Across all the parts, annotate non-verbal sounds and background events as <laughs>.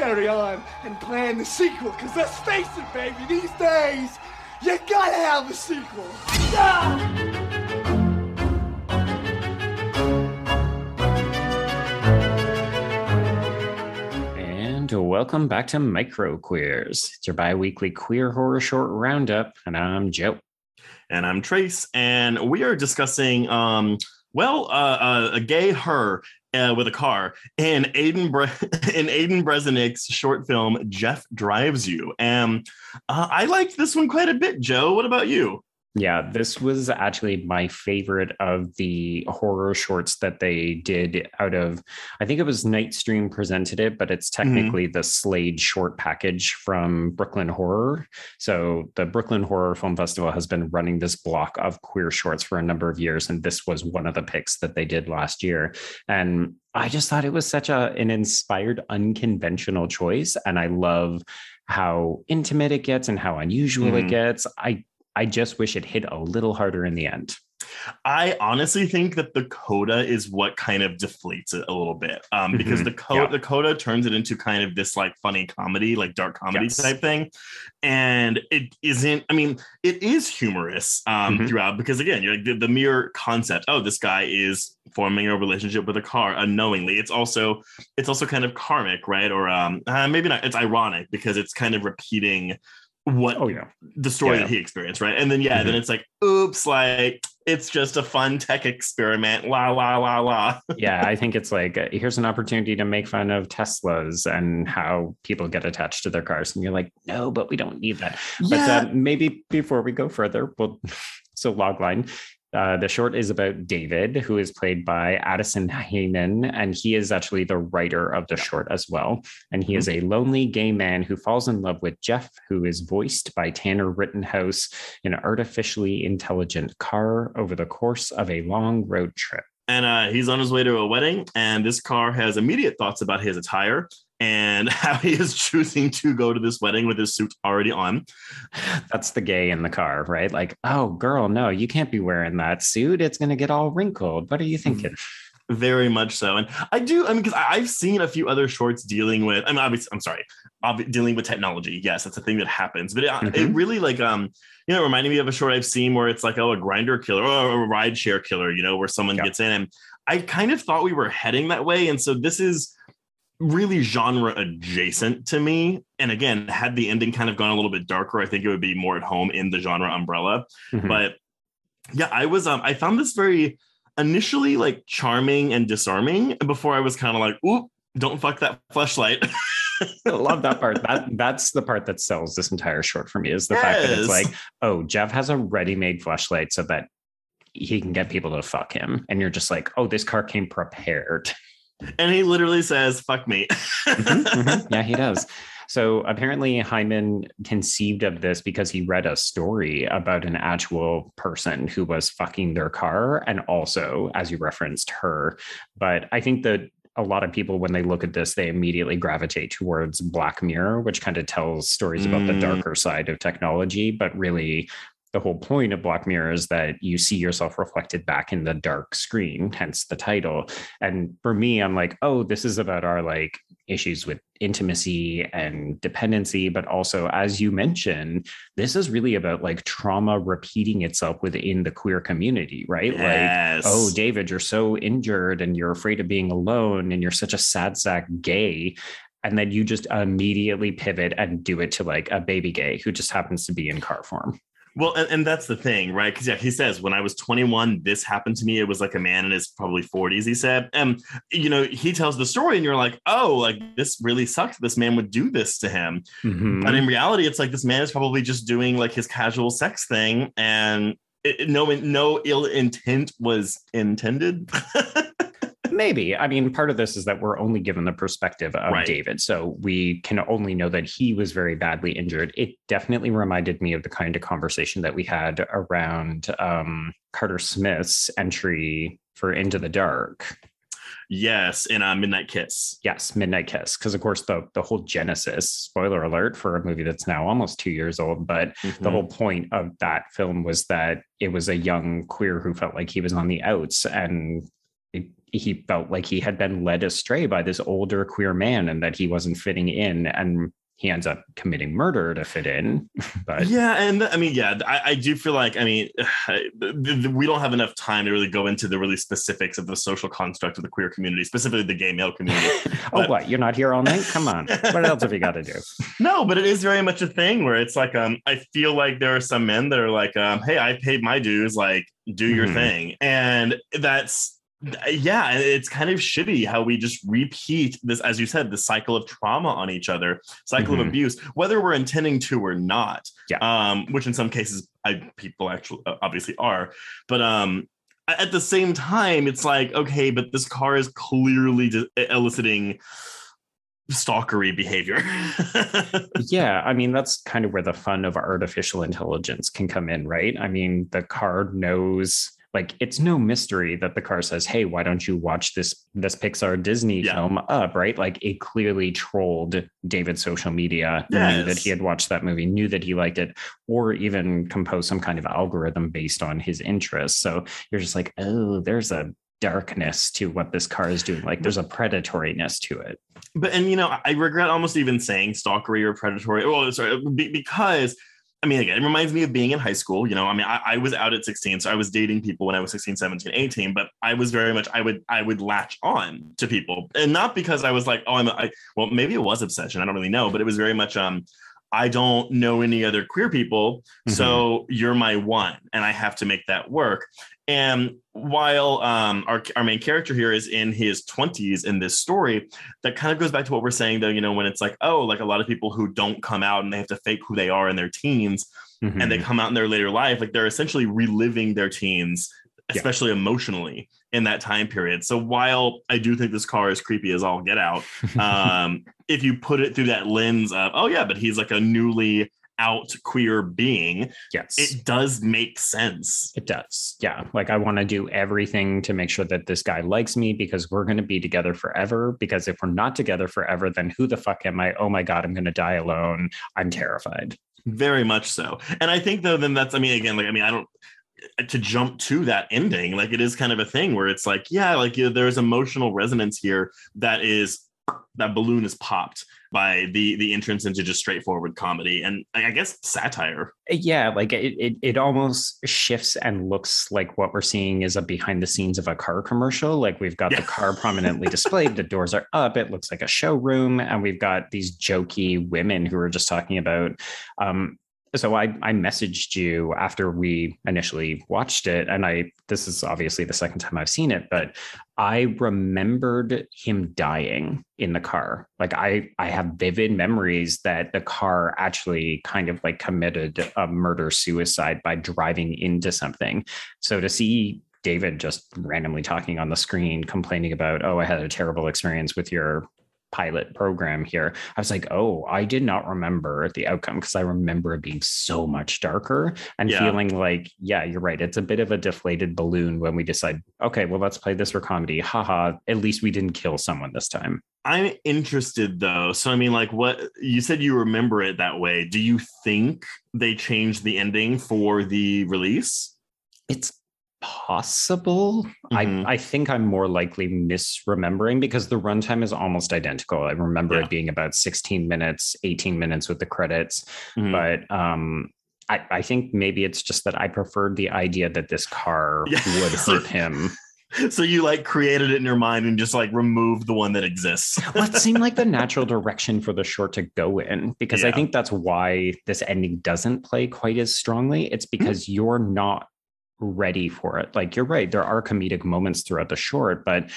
carry on and plan the sequel. Cause let's face it, baby, these days, you gotta have a sequel. Ah! And welcome back to Micro Queers. It's your bi weekly queer horror short roundup. And I'm Joe. and I'm Trace, and we are discussing, um, well, uh, uh, a gay her uh, with a car in Aidan Bre- <laughs> in Aidan Brezonick's short film Jeff Drives You, and uh, I liked this one quite a bit. Joe, what about you? Yeah, this was actually my favorite of the horror shorts that they did out of, I think it was Nightstream presented it, but it's technically the Slade short package from Brooklyn Horror. So the Brooklyn Horror Film Festival has been running this block of queer shorts for a number of years. And this was one of the picks that they did last year. And I just thought it was such a an inspired, unconventional choice. And I love how intimate it gets and how unusual it Mhm. gets. I I just wish it hit a little harder in the end. I honestly think that the coda is what kind of deflates it a little bit, um, because Mhm, the coda yeah. the coda turns it into kind of this like funny comedy, like dark comedy Yes. type thing, and it isn't. I mean, it is humorous um, Mhm. throughout because again, you're like the, the mere concept. Oh, this guy is forming a relationship with a car unknowingly. It's also it's also kind of karmic, right? Or um, uh, maybe not. It's ironic because it's kind of repeating what Oh yeah. the story Yeah. that he experienced, right? And then yeah, then it's like, oops, like it's just a fun tech experiment. La la la la. <laughs> yeah, I think it's like uh, here's an opportunity to make fun of Teslas and how people get attached to their cars, and you're like, no, but we don't need that. But uh, maybe before we go further, we'll <laughs> so logline. Uh, the short is about David, who is played by Addison Heimann, and he is actually the writer of the short as well. And he is a lonely gay man who falls in love with Jeff, who is voiced by Tanner Rittenhouse, in an artificially intelligent car over the course of a long road trip. and uh, he's on his way to a wedding, and this car has immediate thoughts about his attire and <laughs> how he is choosing to go to this wedding with his suit already on. That's the gay in the car, right? Like, oh, girl, no, you can't be wearing that suit. It's going to get all wrinkled. What are you thinking? Very much so. And I do, I mean, because I've seen a few other shorts dealing with, I mean, obviously, I'm sorry, dealing with technology. Yes, that's a thing that happens. But it, it Mhm. really, like, um, you know, reminding me of a short I've seen where it's like, oh, a Grindr killer or a ride share killer, you know, where someone Yeah. gets in. And I kind of thought we were heading that way. And so this is really genre adjacent to me. And again, had the ending kind of gone a little bit darker, I think it would be more at home in the genre umbrella Mhm. but yeah i was um i found this very initially like charming and disarming before i was kind of like oop don't fuck that flashlight <laughs> I love that part. That that's the part that sells this entire short for me is the fact that it's like, oh, Jeff has a ready-made flashlight so that he can get people to fuck him. And you're just like, oh, this car came prepared. And he literally says fuck me <laughs> Mhm, mhm. Yeah, he does. So apparently, Heimann conceived of this because he read a story about an actual person who was fucking their car, and also, as you referenced, her. But I think that a lot of people, when they look at this, they immediately gravitate towards Black Mirror, which kind of tells stories about the Mm. darker side of technology. But really, the whole point of Black Mirror is that you see yourself reflected back in the dark screen, hence the title. And for me, I'm like, oh, this is about our like issues with intimacy and dependency, but also, as you mentioned, this is really about like trauma repeating itself within the queer community, right? Like, oh, David, you're so injured and you're afraid of being alone and you're such a sad sack gay. And then you just immediately pivot and do it to like a baby gay who just happens to be in car form. Well and, and that's the thing right because yeah he says when i was 21 this happened to me it was like a man in his probably 40s he said and you know he tells the story and you're like oh like this really sucked. this man would do this to him Mhm. But in reality, it's like this man is probably just doing like his casual sex thing, and it- no no ill intent was intended. <laughs> Maybe. I mean, part of this is that we're only given the perspective of Right. David. So we can only know that he was very badly injured. It definitely reminded me of the kind of conversation that we had around um, Carter Smith's entry for Into the Dark. yes, in a Midnight Kiss. Yes, Midnight Kiss. Because, of course, the, the whole genesis, spoiler alert for a movie that's now almost two years old, but the Mhm. whole point of that film was that it was a young queer who felt like he was on the outs and he felt like he had been led astray by this older queer man and that he wasn't fitting in and he ends up committing murder to fit in. <laughs> But yeah, and I mean, yeah, I, I do feel like I mean, <sighs> we don't have enough time to really go into the really specifics of the social construct of the queer community, specifically the gay male community. <laughs> oh, what? You're not here all night? Come on. <laughs> what else have you got to do? No, but it is very much a thing where it's like, um, I feel like there are some men that are like, um, hey, I paid my dues, like, do your mm-hmm. thing, and that's yeah it's kind of shitty how we just repeat this as you said the cycle of trauma on each other cycle mm-hmm. of abuse whether we're intending to or not yeah. um which in some cases i people actually uh, obviously are but um at the same time it's like okay but this car is clearly eliciting stalkery behavior <laughs> yeah i mean that's kind of where the fun of artificial intelligence can come in right i mean the car knows like it's no mystery that the car says hey why don't you watch this this pixar disney yeah. film up right like it clearly trolled david's social media yes. knew that he had watched that movie knew that he liked it or even composed some kind of algorithm based on his interests so you're just like oh there's a darkness to what this car is doing like there's a predatoriness to it but and you know i regret almost even saying stalkery or predatory well sorry because I mean, again, it reminds me of being in high school. You know, I mean, I, I, was out at 16, so I was dating people when I was 16, 17, 18, but I was very much, I would, I would latch on to people. And not because I was like, oh, I'm, I, well, maybe it was obsession. I don't really know, but it was very much, um, I don't know any other queer people. Mm-hmm. So you're my one, and I have to make that work. And while um, our, our main character here is in his 20s in this story, that kind of goes back to what we're saying, though, you know, when it's like, oh, like a lot of people who don't come out and they have to fake who they are in their teens mm-hmm. and they come out in their later life, like they're essentially reliving their teens, especially yeah. emotionally in that time period. So while I do think this car is creepy as all get out, <laughs> um, if you put it through that lens of, oh, yeah, but he's like a newly out queer being, yes, it does make sense. It does. Yeah. Like I want to do everything to make sure that this guy likes me because we're going to be together forever. Because if we're not together forever, then who the fuck am I? Oh my God, I'm going to die alone. I'm terrified. Very much so. And I think though, then that's, I mean, again, like, I mean, I don't, to jump to that ending like it is kind of a thing where it's like yeah like you know, there's emotional resonance here that is that balloon is popped by the the entrance into just straightforward comedy and I guess satire. Yeah, like it, it, it almost shifts and looks like what we're seeing is a behind the scenes of a car commercial. Like we've got yeah. the car prominently displayed, the doors are up, it looks like a showroom, and we've got these jokey women who are just talking about um, so I, I messaged you after we initially watched it and i this is obviously the second time i've seen it but i remembered him dying in the car. Like i i have vivid memories that the car actually kind of like committed a murder suicide by driving into something. So to see David just randomly talking on the screen, complaining about, oh, I had a terrible experience with your pilot program here, I was like, oh, I did not remember the outcome because I remember it being so much darker and yeah. feeling like, yeah, you're right. It's a bit of a deflated balloon when we decide, okay, well, let's play this for comedy. Haha, at least we didn't kill someone this time. I'm interested though. So, I mean, like, what you said you remember it that way. Do you think they changed the ending for the release? It's possible. Mm-hmm. I, I think I'm more likely misremembering because the runtime is almost identical. I remember yeah. it being about 16 minutes, 18 minutes with the credits. Mm-hmm. But um I, I think maybe it's just that I preferred the idea that this car yeah. would <laughs> hurt him. So you like created it in your mind and just like removed the one that exists. <laughs> well, it seemed like the <laughs> natural direction for the short to go in because yeah. I think that's why this ending doesn't play quite as strongly. It's mm-hmm. because mm-hmm. you're not ready for it. Like you're right, there are comedic moments throughout the short, but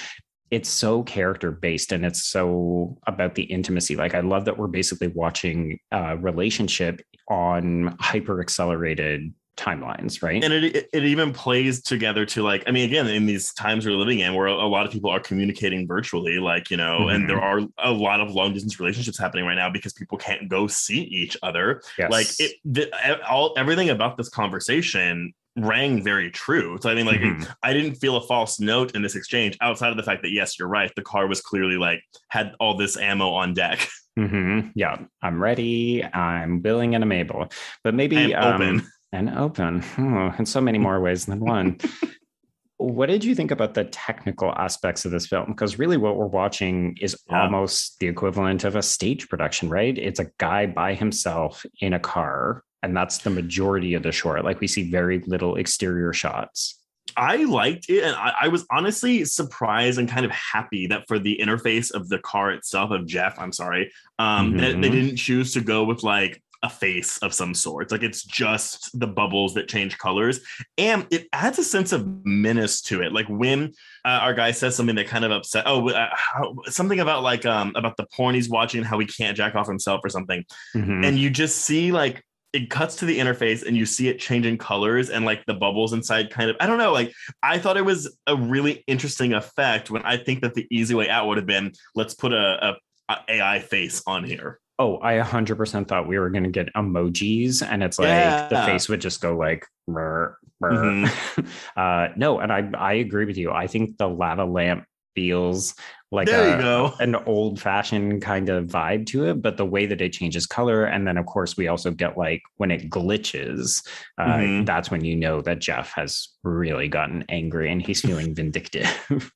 it's so character based and it's so about the intimacy. Like I love that we're basically watching a relationship on hyper accelerated timelines, right? And it it even plays together to like I mean again in these times we're living in where a lot of people are communicating virtually like you know mm-hmm. and there are a lot of long distance relationships happening right now because people can't go see each other. Yes. Like it the, all everything about this conversation rang very true. So I mean, like, mm-hmm. I didn't feel a false note in this exchange outside of the fact that yes, you're right. The car was clearly like had all this ammo on deck. <laughs> Mm-hmm. Yeah, I'm ready. I'm willing and I'm able. But maybe um, open and open oh, in so many more ways than one. <laughs> what did you think about the technical aspects of this film? Because really, what we're watching is Yeah. almost the equivalent of a stage production, right? It's a guy by himself in a car, and that's the majority of the short. Like we see very little exterior shots. I liked it, and I, I was honestly surprised and kind of happy that for the interface of the car itself of Jeff, I'm sorry, um, that they Mhm. didn't choose to go with like a face of some sort. Like it's just the bubbles that change colors, and it adds a sense of menace to it. Like when uh, our guy says something that kind of upset, oh, uh, how, something about like um about the porn he's watching, how he can't jack off himself or something Mhm. and you just see like it cuts to the interface and you see it changing colors and like the bubbles inside kind of i don't know like i thought it was a really interesting effect when i think that the easy way out would have been let's put a, a, a ai face on here Oh, I 100% thought we were going to get emojis, and it's like the face would just go like, "Brr, brr." Mhm. <laughs> uh, no, and I I agree with you. I think the lava lamp feels like There you go. an old fashioned kind of vibe to it, but the way that it changes color, and then of course we also get like when it glitches, uh, Mhm. that's when you know that Jeff has really gotten angry and he's feeling <laughs> vindictive. <laughs>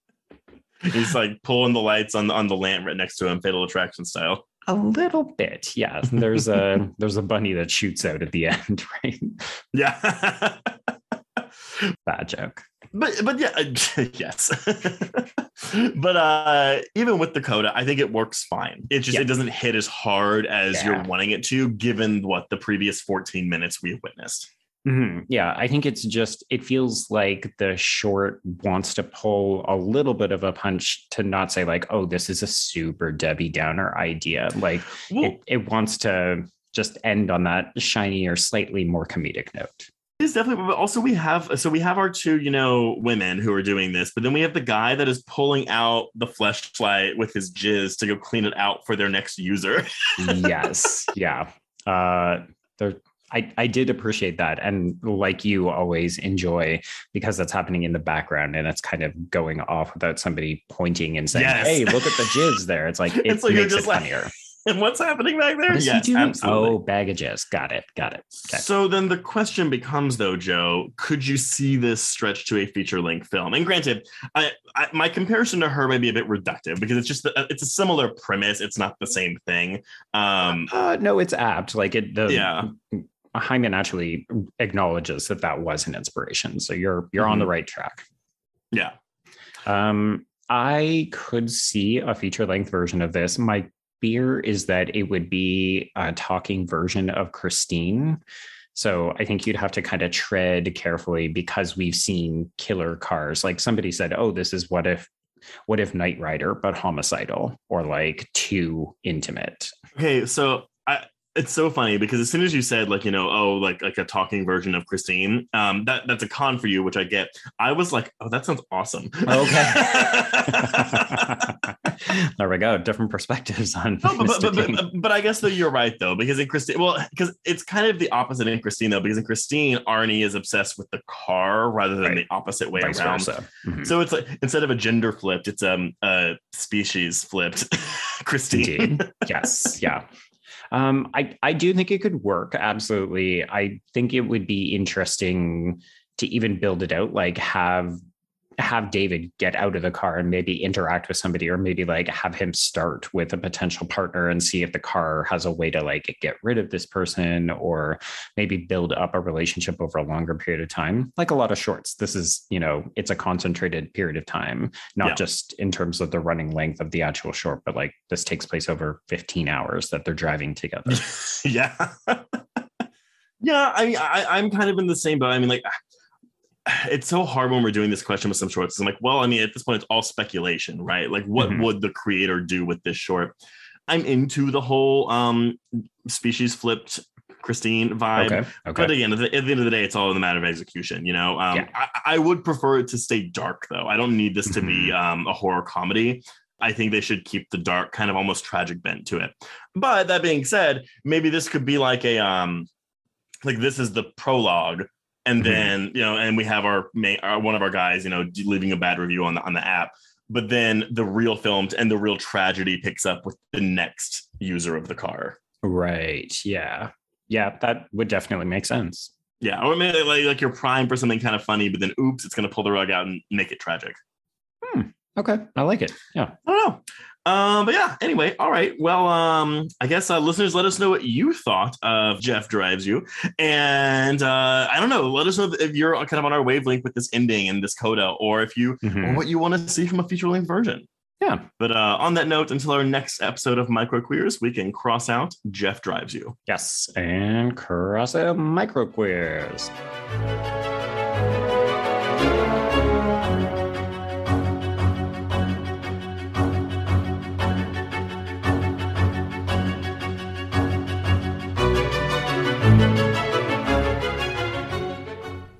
he's like pulling the lights on the on the lamp right next to him fatal attraction style A little bit, yeah. There's a <laughs> there's a bunny that shoots out at the end, right? yeah Bad joke. But but yeah <laughs> yes <laughs> but uh even with the coda i think it works fine it just Yeah. it doesn't hit as hard as Yeah. you're wanting it to given what the previous 14 minutes we've witnessed Mhm. Yeah, I think it's just it feels like the short wants to pull a little bit of a punch to not say like, oh, this is a super Debbie Downer idea. Like well, it, it wants to just end on that shiny or slightly more comedic note. Is definitely but also we have so we have our two you know women who are doing this but then we have the guy that is pulling out the fleshlight with his jizz to go clean it out for their next user <laughs> yes, yeah. Uh, there. I, I did appreciate that. And like you always enjoy because that's happening in the background and it's kind of going off without somebody pointing and saying, Yes. Hey, look at the jizz there. It's like <laughs> it It's like you're makes just it like, funnier. And <laughs> what's happening back there What is he yes doing? absolutely Oh, baggages. Got it. Got it. Okay. So then the question becomes, though, Joe, could you see this stretch to a feature length film? And granted, I, I my comparison to her may be a bit reductive because it's just a, it's a similar premise. It's not the same thing. Um, Uh, no, it's apt. Like it. The, Yeah. Heimann actually acknowledges that that was an inspiration. So you're you're on the right track. yeah, Um, I could see a feature length version of this. My fear is that it would be a talking version of Christine. So I think you'd have to kind of tread carefully because we've seen killer cars. Like somebody said, "Oh, this is what if, what if Knight Rider, but homicidal or like too intimate." Okay, so I it's so funny because as soon as you said like you know oh like like a talking version of Christine, um that that's a con for you, which I get. I was like, oh, that sounds awesome. <laughs> <laughs> <laughs> there we go. Different perspectives on. No, but, but, but, but, I guess though you're right though because in Christine, well, because it's kind of the opposite in Christine though because in Christine, Arnie is obsessed with the car rather than Right. the opposite way Vice around. Mhm. So it's like instead of a gender flipped, it's um a species flipped. <laughs> Christine. Indeed. yes. Yeah. Um, I, I do think it could work. Absolutely. I think it would be interesting to even build it out, like have have David get out of the car and maybe interact with somebody, or maybe like have him start with a potential partner and see if the car has a way to like get rid of this person, or maybe build up a relationship over a longer period of time. Like a lot of shorts, this is, you know, it's a concentrated period of time, not Yeah. just in terms of the running length of the actual short, but like this takes place over 15 hours that they're driving together. <laughs> yeah. <laughs> yeah, I mean, I, I'm kind of in the same boat. I mean, like, it's so hard when we're doing this question with some shorts. I'm like, well, I mean, at this point, it's all speculation, right? Like, what Mhm. would the creator do with this short? I'm into the whole um species flipped Christine vibe. Okay. But again, at the, at the end of the day, it's all in the matter of execution. You know, um, Yeah. I, I would prefer it to stay dark, though. I don't need this to be Mm-hmm. um, a horror comedy. I think they should keep the dark, kind of almost tragic bent to it. But that being said, maybe this could be like a um, like this is the prologue, and Mhm. then you know, and we have our main, our, one of our guys, you know, leaving a bad review on the on the app. But then the real filmed and the real tragedy picks up with the next user of the car. Right. Yeah. Yeah. That would definitely make sense. Yeah, or maybe like, like you're primed for something kind of funny, but then oops, it's gonna pull the rug out and make it tragic. hmm. Okay, I like it. Yeah. I don't know. Um, but yeah, anyway, all right. Well, um, I guess uh, listeners, let us know what you thought of Jeff Drives You. And uh, I don't know, let us know if you're kind of on our wavelength with this ending and this coda, or if you Mhm. or what you want to see from a feature length version. Yeah. But uh, on that note, until our next episode of Micro Queers, we can cross out Jeff Drives You. Yes. And cross out Micro Queers.